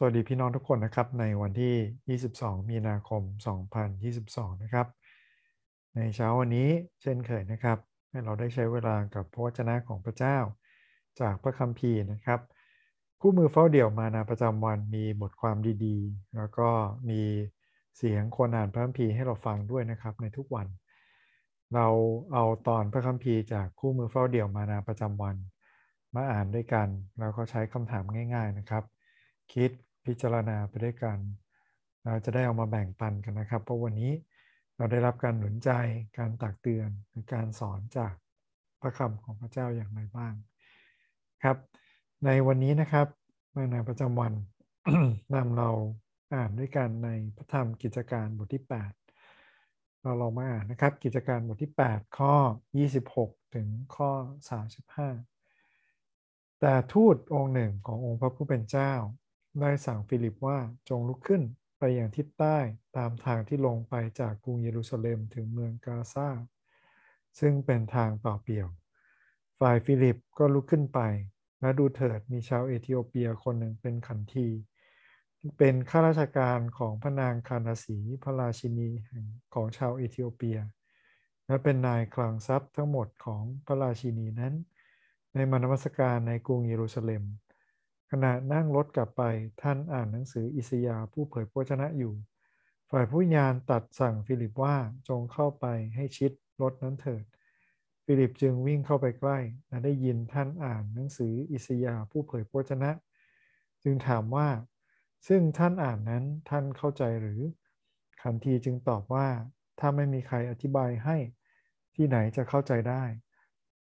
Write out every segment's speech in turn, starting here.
สวัสดีพี่น้องทุกคนนะครับ ในวันที่ 22 มีนาคม 2022 นะครับ ในเช้าวันนี้เช่นเคยนะครับ ให้เราได้ใช้เวลากับพระวจนะของพระเจ้า จากพระคัมภีร์นะครับ คู่มือเฝ้าเดี่ยวมานาประจำวันมีบทความดีๆ แล้วก็มีเสียงคนอ่านพระคัมภีร์ให้เราฟังด้วยนะครับในทุกวัน เราเอาตอนพระคัมภีร์จากคู่มือเฝ้าเดี่ยวมานาประจำวัน มาอ่านด้วยกัน แล้วก็ใช้คำถามง่าย ๆนะครับคิด พิจารณาไปด้วยกันเราจะได้เอามาแบ่งปันกันนะครับ เพราะวันนี้เราได้รับการหนุนใจการตักเตือนหรือการสอนจากพระคำของพระเจ้าอย่างไรบ้างครับ ในวันนี้นะครับมาในประจำวันนำเราอ่านด้วยกันในพระธรรมกิจการบทที่ 8 เราลองมาอ่านนะครับ กิจการบทที่ 8 ข้อ 26 ถึงข้อ 35 แต่ทูตองค์หนึ่งขององค์พระผู้เป็นเจ้า ได้สั่งฟิลิปว่าจงลุกขึ้นไปอย่างทิศใต้ตามทางที่ลงไปจากกรุงเยรูซาเล็มถึงเมืองกาซาซึ่งเป็นทางต่อเปี่ยว ฝ่ายฟิลิปก็ลุกขึ้นไป และดูเถิดมีชาวเอธิโอเปียคนหนึ่งเป็นขันที เป็นข้าราชการของพระนางคานดาสีพระราชินีแห่งของชาวเอธิโอเปีย และเป็นนายคลังทรัพย์ทั้งหมดของพระราชินีนั้น ได้มานมัสการในกรุงเยรูซาเล็ม ขณะนั่งรถกลับไปท่านอ่านหนังสืออิสยาห์ผู้เผยพระวจนะอยู่ ฝ่ายพระวิญญาณตรัสสั่งฟิลิปว่าจงเข้าไปให้ชิดรถนั้นเถิด ฟิลิปจึงวิ่งเข้าไปใกล้และได้ยินท่านอ่านหนังสืออิสยาห์ผู้เผยพระวจนะ จึงถามว่า ซึ่งท่านอ่านนั้นท่านเข้าใจหรือ ขันทีจึงตอบว่า ถ้าไม่มีใครอธิบายให้ที่ไหนจะเข้าใจได้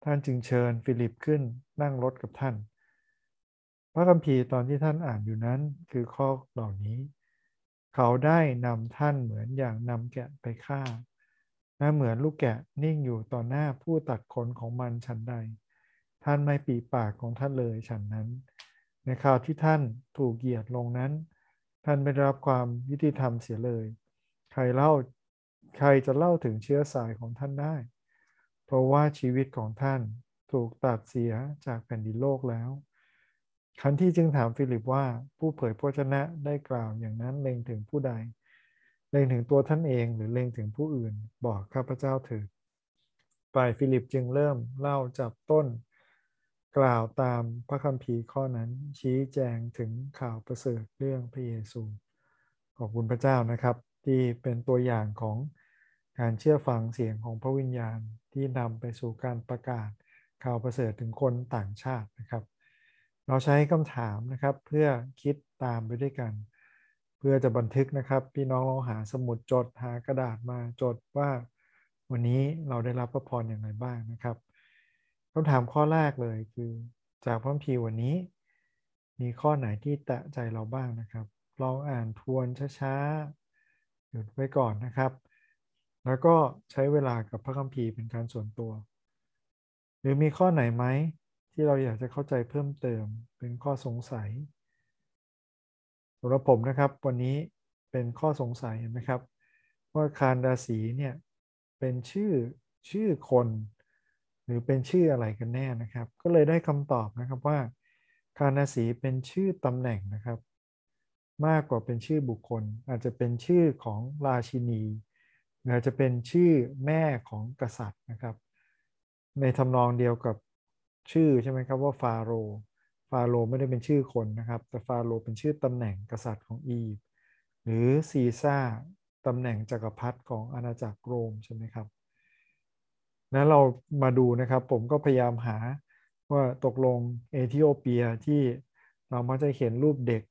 ท่านจึงเชิญฟิลิปขึ้นนั่งรถกับท่าน ระคัมภีร์ตอนที่ท่านอ่านอยู่นั้นคือข้อเหล่านี้ เขาได้นำท่านเหมือนอย่างนำแกะไปฆ่าและเหมือนลูกแกะนิ่งอยู่ต่อหน้าผู้ตัดขนของมันฉันใด ท่านไม่ปีปากของท่านเลยฉันนั้น ในคราวที่ท่านถูกเหยียดลงนั้น ท่านไม่ได้รับความยุติธรรมเสียเลย ใครเล่าใครจะเล่าถึงเชื้อสายของท่านได้ เพราะว่าชีวิตของท่านถูกตัดเสียจากแผ่นดินโลกแล้ว ขันทีจึงถามฟิลิปว่าผู้เผยพระวจนะได้กล่าวอย่างนั้นเล็งถึงผู้ใด เล็งถึงตัวท่านเองหรือเล็งถึงผู้อื่น บอกข้าพเจ้าเถิดฝ่ายฟิลิปจึงเริ่มเล่าจับต้น กล่าวตามพระคัมภีร์ข้อนั้นชี้แจงถึงข่าวประเสริฐเรื่องพระเยซูขอบคุณพระเจ้านะครับ ที่เป็นตัวอย่างของการเชื่อฟังเสียงของพระวิญญาณที่นำไปสู่การประกาศข่าวประเสริฐถึงคนต่างชาตินะครับ เราใช้คำถามนะครับ เพื่อคิดตามไปด้วยกัน เพื่อจะบันทึกนะครับ พี่น้องลองหาสมุดจดหากระดาษมาจดว่า วันนี้เราได้รับพระพรอย่างไรบ้างนะครับคำถามข้อแรกเลยคือ จากพระพีวันนี้ มีข้อไหนที่แตะใจเราบ้างนะครับ ลองอ่านทวนช้าๆหยุดไว้ก่อนนะครับ แล้วก็ใช้เวลากับพระคัมภีร์เป็นการส่วนตัว หรือมีข้อไหนไหม ที่เราอยากจะเข้าใจเพิ่มเติมเป็นข้อสงสัยสำหรับผมนะครับ วันนี้เป็นข้อสงสัยนะครับ ว่าคาราสีเนี่ยเป็นชื่อชื่อคน หรือเป็นชื่ออะไรกันแน่นะครับ ก็เลยได้คำตอบนะครับว่า คาราสีเป็นชื่อตำแหน่งนะครับ มากกว่าเป็นชื่อบุคคล อาจจะเป็นชื่อของราชินีหรืออาจจะเป็นชื่อแม่ของกษัตริย์นะครับ ในทำนองเดียวกับ ชื่อใช่ไหมครับว่าฟาโรฟาโรไม่ได้เป็นชื่อคนนะครับ แต่ฟาโรเป็นชื่อตำแหน่งกษัตริย์ของอียิปต์หรือซีซ่าตำแหน่งจักรพรรดิของอาณาจักรโรมใช่ไหมครับนั้นเรามาดูนะครับ ผมก็พยายามหาว่าตกลงเอธิโอเปียที่เรามักจะเห็นรูปเด็ก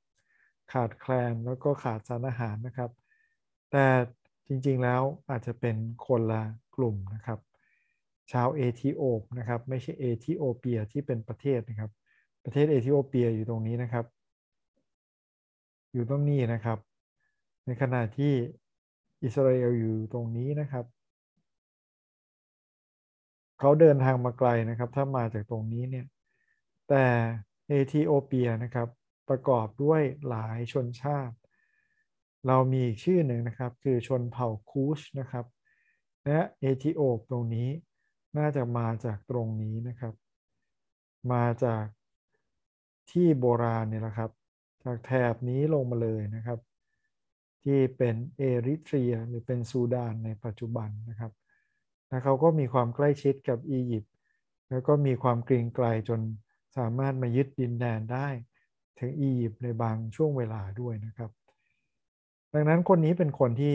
ขาดแคลนแล้วก็ขาดสารอาหารนะครับ แต่จริงๆแล้วอาจจะเป็นคนละกลุ่มนะครับ ชาวเอธิโอปนะครับไม่ใช่เอธิโอเปียที่เป็นประเทศนะครับ ประเทศเอธิโอเปียอยู่ตรงนี้นะครับ อยู่ตรงนี้นะครับ ในขณะที่อิสราเอลอยู่ตรงนี้นะครับเขาเดินทางมาไกลนะครับ ถ้ามาจากตรงนี้เนี่ยแต่เอธิโอเปียนะครับประกอบด้วยหลายชนชาติ เรามีอีกชื่อหนึ่งนะครับ คือชนเผ่าคูชนะครับ และเอธิโอปตรงนี้ น่าจะมาจากตรงนี้นะครับ มาจากที่โบราณเนี่ยแหละครับ จากแถบนี้ลงมาเลยนะครับ ที่เป็นเอริเทรียหรือเป็นซูดานในปัจจุบันนะครับและเขาก็มีความใกล้ชิดกับอียิปต์แล้วก็มีความเกรงไกลจนสามารถมายึดดินแดนได้ถึงอียิปต์ในบางช่วงเวลาด้วยนะครับ ดังนั้นคนนี้เป็นคนที่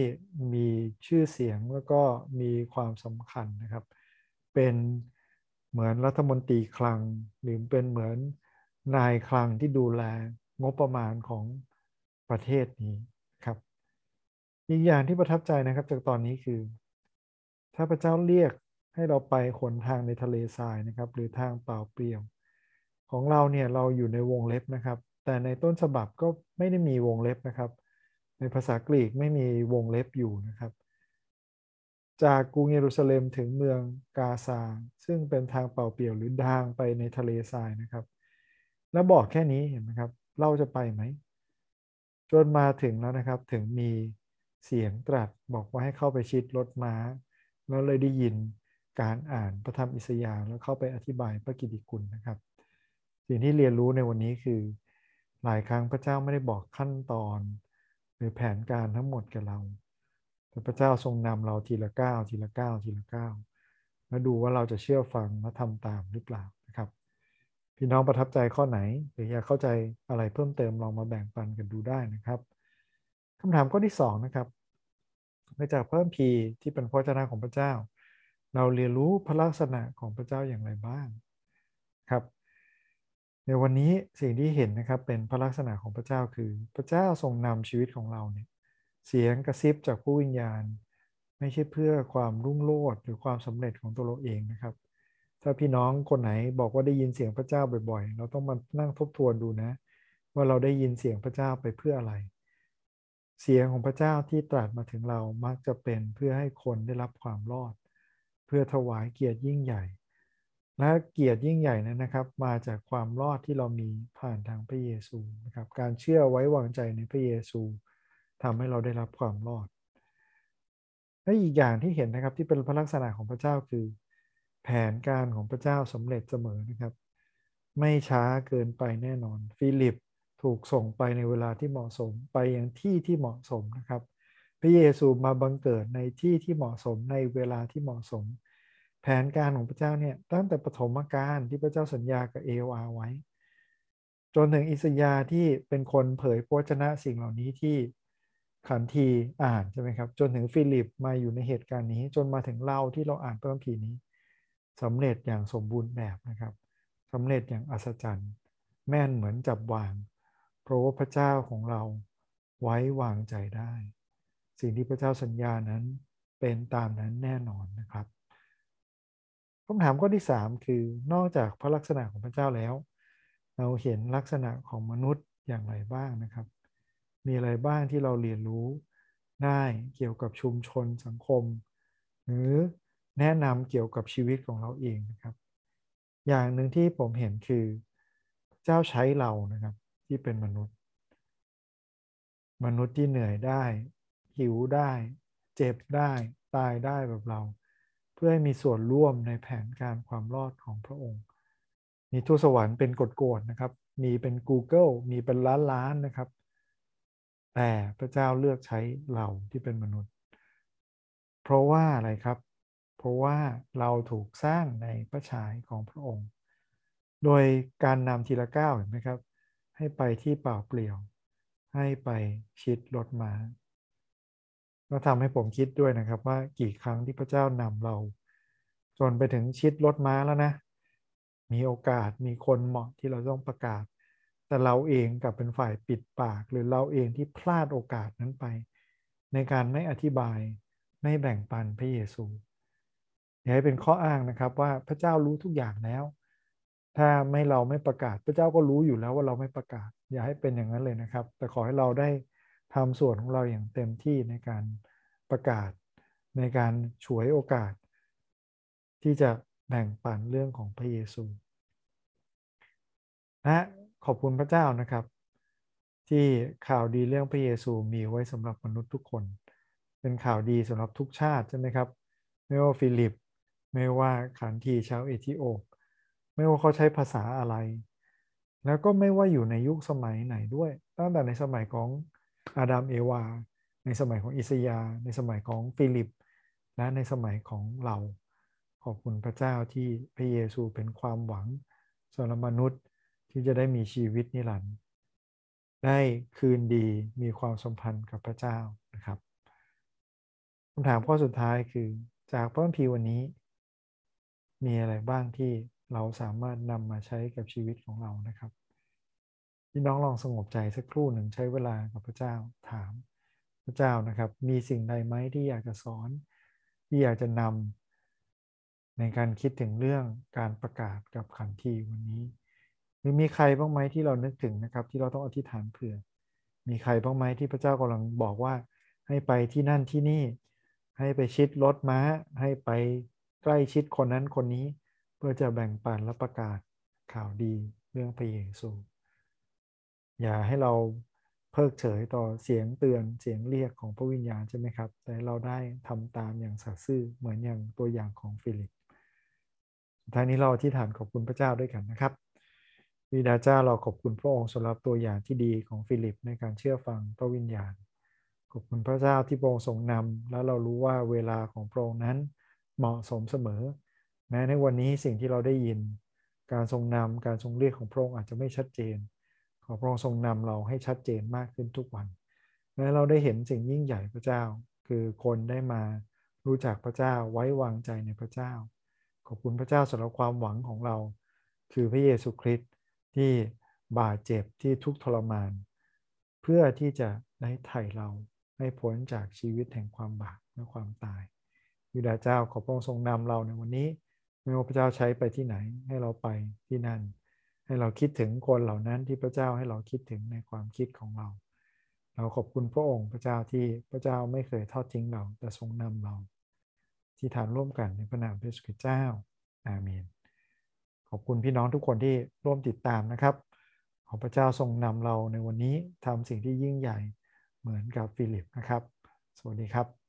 มีชื่อเสียงแล้วก็มีความสำคัญนะครับ เป็นเหมือนรัฐมนตรีคลัง หรือเป็นเหมือนนายคลังที่ดูแลงบประมาณของประเทศนี้ครับ อีกอย่างที่ประทับใจนะครับ จากตอนนี้คือ ถ้าพระเจ้าเรียกให้เราไปขนทางในทะเลทรายนะครับ หรือทางเปล่าเปลี่ยว ของเราเนี่ยเราอยู่ในวงเล็บนะครับ แต่ในต้นฉบับก็ไม่ได้มีวงเล็บนะครับ ในภาษากรีกไม่มีวงเล็บอยู่นะครับ จากกรุงเยรูซาเล็มถึงเมืองกาซาซึ่งเป็นทางเป่าเปลี่ยวหรือทางไปในทะเลทรายนะครับ แล้วบอกแค่นี้เห็นไหมครับเราจะไปไหม จนมาถึงแล้วนะครับถึงมีเสียงตรัสบอกว่าให้เข้าไปชิดรถม้า แล้วเลยได้ยินการอ่านพระธรรมอิสยาห์แล้วเข้าไปอธิบายพระกิตติคุณนะครับ สิ่งที่เรียนรู้ในวันนี้คือ หลายครั้งพระเจ้าไม่ได้บอกขั้นตอน หรือแผนการทั้งหมดกับเรา แต่พระเจ้าทรงนำเราทีละก้าวทีละก้าวทีละก้าวแล้วดูว่าเราจะเชื่อฟังและทำตามหรือเปล่านะครับ พี่น้องประทับใจข้อไหนหรืออยากเข้าใจอะไรเพิ่มเติมลองมาแบ่งปันกันดูได้นะครับคำถามข้อที่2นะครับเนื่องจากเพิ่มพีที่เป็นพระเจ้าของพระเจ้า เราเรียนรู้พระลักษณะของพระเจ้าอย่างไรบ้างครับในวันนี้สิ่งที่เห็นนะครับเป็นพระลักษณะของพระเจ้าคือพระเจ้าทรงนำชีวิตของเราเนี่ย เสียงกระซิบจากผู้วิญญาณ ไม่ใช่เพื่อความรุ่งโรจน์หรือความสำเร็จของตัวเราเองนะครับ ถ้าพี่น้องคนไหนบอกว่าได้ยินเสียงพระเจ้าบ่อย ๆ เราต้องมานั่งทบทวนดูนะ ว่าเราได้ยินเสียงพระเจ้าไปเพื่ออะไร เสียงของพระเจ้าที่ตรัสมาถึงเรามักจะเป็นเพื่อให้คนได้รับความรอด เพื่อถวายเกียรติยิ่งใหญ่ และเกียรติยิ่งใหญ่นั้นนะครับ มาจากความรอดที่เรามีผ่านทางพระเยซูนะครับการเชื่อไว้วางใจในพระเยซู ทำให้เราได้รับความรอดและอีกอย่างที่เห็นนะครับที่เป็นพระลักษณะของพระเจ้าคือ แผนการของพระเจ้าสำเร็จเสมอนะครับ ไม่ช้าเกินไปแน่นอน ฟิลิปถูกส่งไปในเวลาที่เหมาะสมไปยังที่ที่เหมาะสมนะครับ พระเยซูมาบังเกิดในที่ที่เหมาะสมในเวลาที่เหมาะสม แผนการของพระเจ้าเนี่ยตั้งแต่ปฐมกาลที่พระเจ้าสัญญากับเอวาไว้ จนถึงอิสยาที่เป็นคนเผยพระชนะสิ่งเหล่านี้ที่ ขันทีอ่านใช่ไหมครับ จนถึงฟิลิปมาอยู่ในเหตุการณ์นี้ จนมาถึงเราที่เราอ่านพระคัมภีร์นี้สำเร็จอย่างสมบูรณ์แบบนะครับสำเร็จอย่างอัศจรรย์ แม่นเหมือนจับวาง เพราะว่าพระเจ้าของเราไว้วางใจได้ สิ่งที่พระเจ้าสัญญานั้นเป็นตามนั้นแน่นอนนะครับคำถามข้อที่ 3 คือนอกจากพระลักษณะของพระเจ้าแล้ว เราเห็นลักษณะของมนุษย์อย่างไรบ้างนะครับ มีอะไรบ้างที่เราเรียนรู้ได้เกี่ยวกับชุมชนสังคม หรือแนะนำเกี่ยวกับชีวิตของเราเองนะครับ อย่างหนึ่งที่ผมเห็นคือเจ้าใช้เรานะครับ ที่เป็นมนุษย์ มนุษย์ที่เหนื่อยได้ หิวได้ เจ็บได้ ตายได้แบบเรา เพื่อให้มีส่วนร่วมในแผนการความรอดของพระองค์ มีทูตสวรรค์เป็นกฎๆนะครับ มีเป็น Google มีเป็นล้านล้านนะครับ แต่พระเจ้าเลือกใช้เราที่เป็นมนุษย์ เพราะว่าอะไรครับ เพราะว่าเราถูกสร้างในพระฉายของพระองค์ โดยการนำทีละก้าวเห็นไหมครับ ให้ไปที่เปล่าเปลี่ยว ให้ไปชิดรถมา้าก็ทำให้ผมคิดด้วยนะครับว่ากี่ครั้งที่พระเจ้านำเรา จนไปถึงชิดรถม้าแล้วนะ มีโอกาสมีคนเหมาะที่เราต้องประกาศ แต่เราเองกับเป็นฝ่ายปิดปาก หรือเราเองที่พลาดโอกาสนั้นไป ในการไม่อธิบายไม่แบ่งปันพระเยซูอย่าให้เป็นข้ออ้างนะครับว่าพระเจ้ารู้ทุกอย่างแล้ว ถ้าไม่เราไม่ประกาศ พระเจ้าก็รู้อยู่แล้วว่าเราไม่ประกาศ อย่าให้เป็นอย่างนั้นเลยนะครับ แต่ขอให้เราได้ทำส่วนของเราอย่างเต็มที่ในการประกาศ ในการฉวยโอกาส ที่จะแบ่งปันเรื่องของพระเยซูและ ขอบคุณพระเจ้านะครับ ที่ข่าวดีเรื่องพระเยซูมีไว้สำหรับมนุษย์ทุกคน เป็นข่าวดีสำหรับทุกชาติใช่ไหมครับ ไม่ว่าฟิลิป ไม่ว่าขันทีชาวเอธิโอเปียไม่ว่าเขาใช้ภาษาอะไร แล้วก็ไม่ว่าอยู่ในยุคสมัยไหนด้วย ตั้งแต่ในสมัยของอาดัมเอวา ในสมัยของอิสยาห์ ในสมัยของฟิลิป และในสมัยของเรา ขอบคุณพระเจ้าที่พระเยซูเป็นความหวังสำหรับมนุษย์ ที่จะได้มีชีวิตนิรันดร์ได้คืนดีมีความสัมพันธ์กับพระเจ้านะครับคำถามข้อสุดท้ายคือจากพระคัมภีร์วันนี้ มีอะไรบ้างที่เราสามารถนำมาใช้กับชีวิตของเรานะครับพี่น้องลองสงบใจสักครู่หนึ่งใช้เวลากับพระเจ้าถามพระเจ้านะครับ มีสิ่งใดไหมที่อยากจะสอน ที่อยากจะนำในการคิดถึงเรื่องการประกาศกับขันทีวันนี้ หรือมีใครบ้างไหมที่เรานึกถึงนะครับ ที่เราต้องอธิษฐานเผื่อ มีใครบ้างไหมที่พระเจ้ากำลังบอกว่า ให้ไปที่นั่นที่นี่ ให้ไปชิดรถม้า ให้ไปใกล้ชิดคนนั้นคนนี้ เพื่อจะแบ่งปันและประกาศข่าวดีเรื่องพระเยซูอย่าให้เราเพิกเฉยต่อเสียงเตือนเสียงเรียกของพระวิญญาณใช่ไหมครับ แต่เราได้ทำตามอย่างสัตย์ซื่อเหมือนอย่างตัวอย่างของฟิลิปท้ายนี้เราที่ฐานขอบคุณพระเจ้าด้วยกันนะครับ วิดาเจ้าเราขอบคุณพระองค์สำหรับตัวอย่างที่ดีของฟิลิปในการเชื่อฟังพระวิญญาณ ขอบคุณพระเจ้าที่พระองค์ทรงนำแล้วเรารู้ว่าเวลาของพระองค์นั้นเหมาะสมเสมอ แม้ในวันนี้สิ่งที่เราได้ยิน การทรงนำการทรงเรียกของพระองค์อาจจะไม่ชัดเจน ขอพระองค์ทรงนำเราให้ชัดเจนมากขึ้นทุกวัน และเราได้เห็นสิ่งยิ่งใหญ่พระเจ้า คือคนได้มารู้จักพระเจ้าไว้วางใจในพระเจ้า ขอบคุณพระเจ้าสำหรับความหวังของเรา คือพระเยซูคริสต์ ที่บาดเจ็บที่ทุกทรมาน เพื่อที่จะได้ไถ่เราให้พ้นจากชีวิตแห่งความบาปและความตายวิดาเจ้าขอพระองค์ทรงนำเราในวันนี้ไม่ว่าพระเจ้าใช้ไปที่ไหนให้เราไปที่นั่น ให้เราคิดถึงคนเหล่านั้นที่พระเจ้าให้เราคิดถึงในความคิดของเรา เราขอบคุณพระองค์พระเจ้าที่พระเจ้าไม่เคยทอดทิ้งเราแต่ทรงนำเรา ที่ฐานร่วมกันในพระนามพระเยซูคริสต์เจ้าอาเมน ขอบคุณพี่น้องทุกคนที่ร่วมติดตามนะครับ ขอพระเจ้าทรงนำเราในวันนี้ทำสิ่งที่ยิ่งใหญ่เหมือนกับฟิลิปนะครับ สวัสดีครับ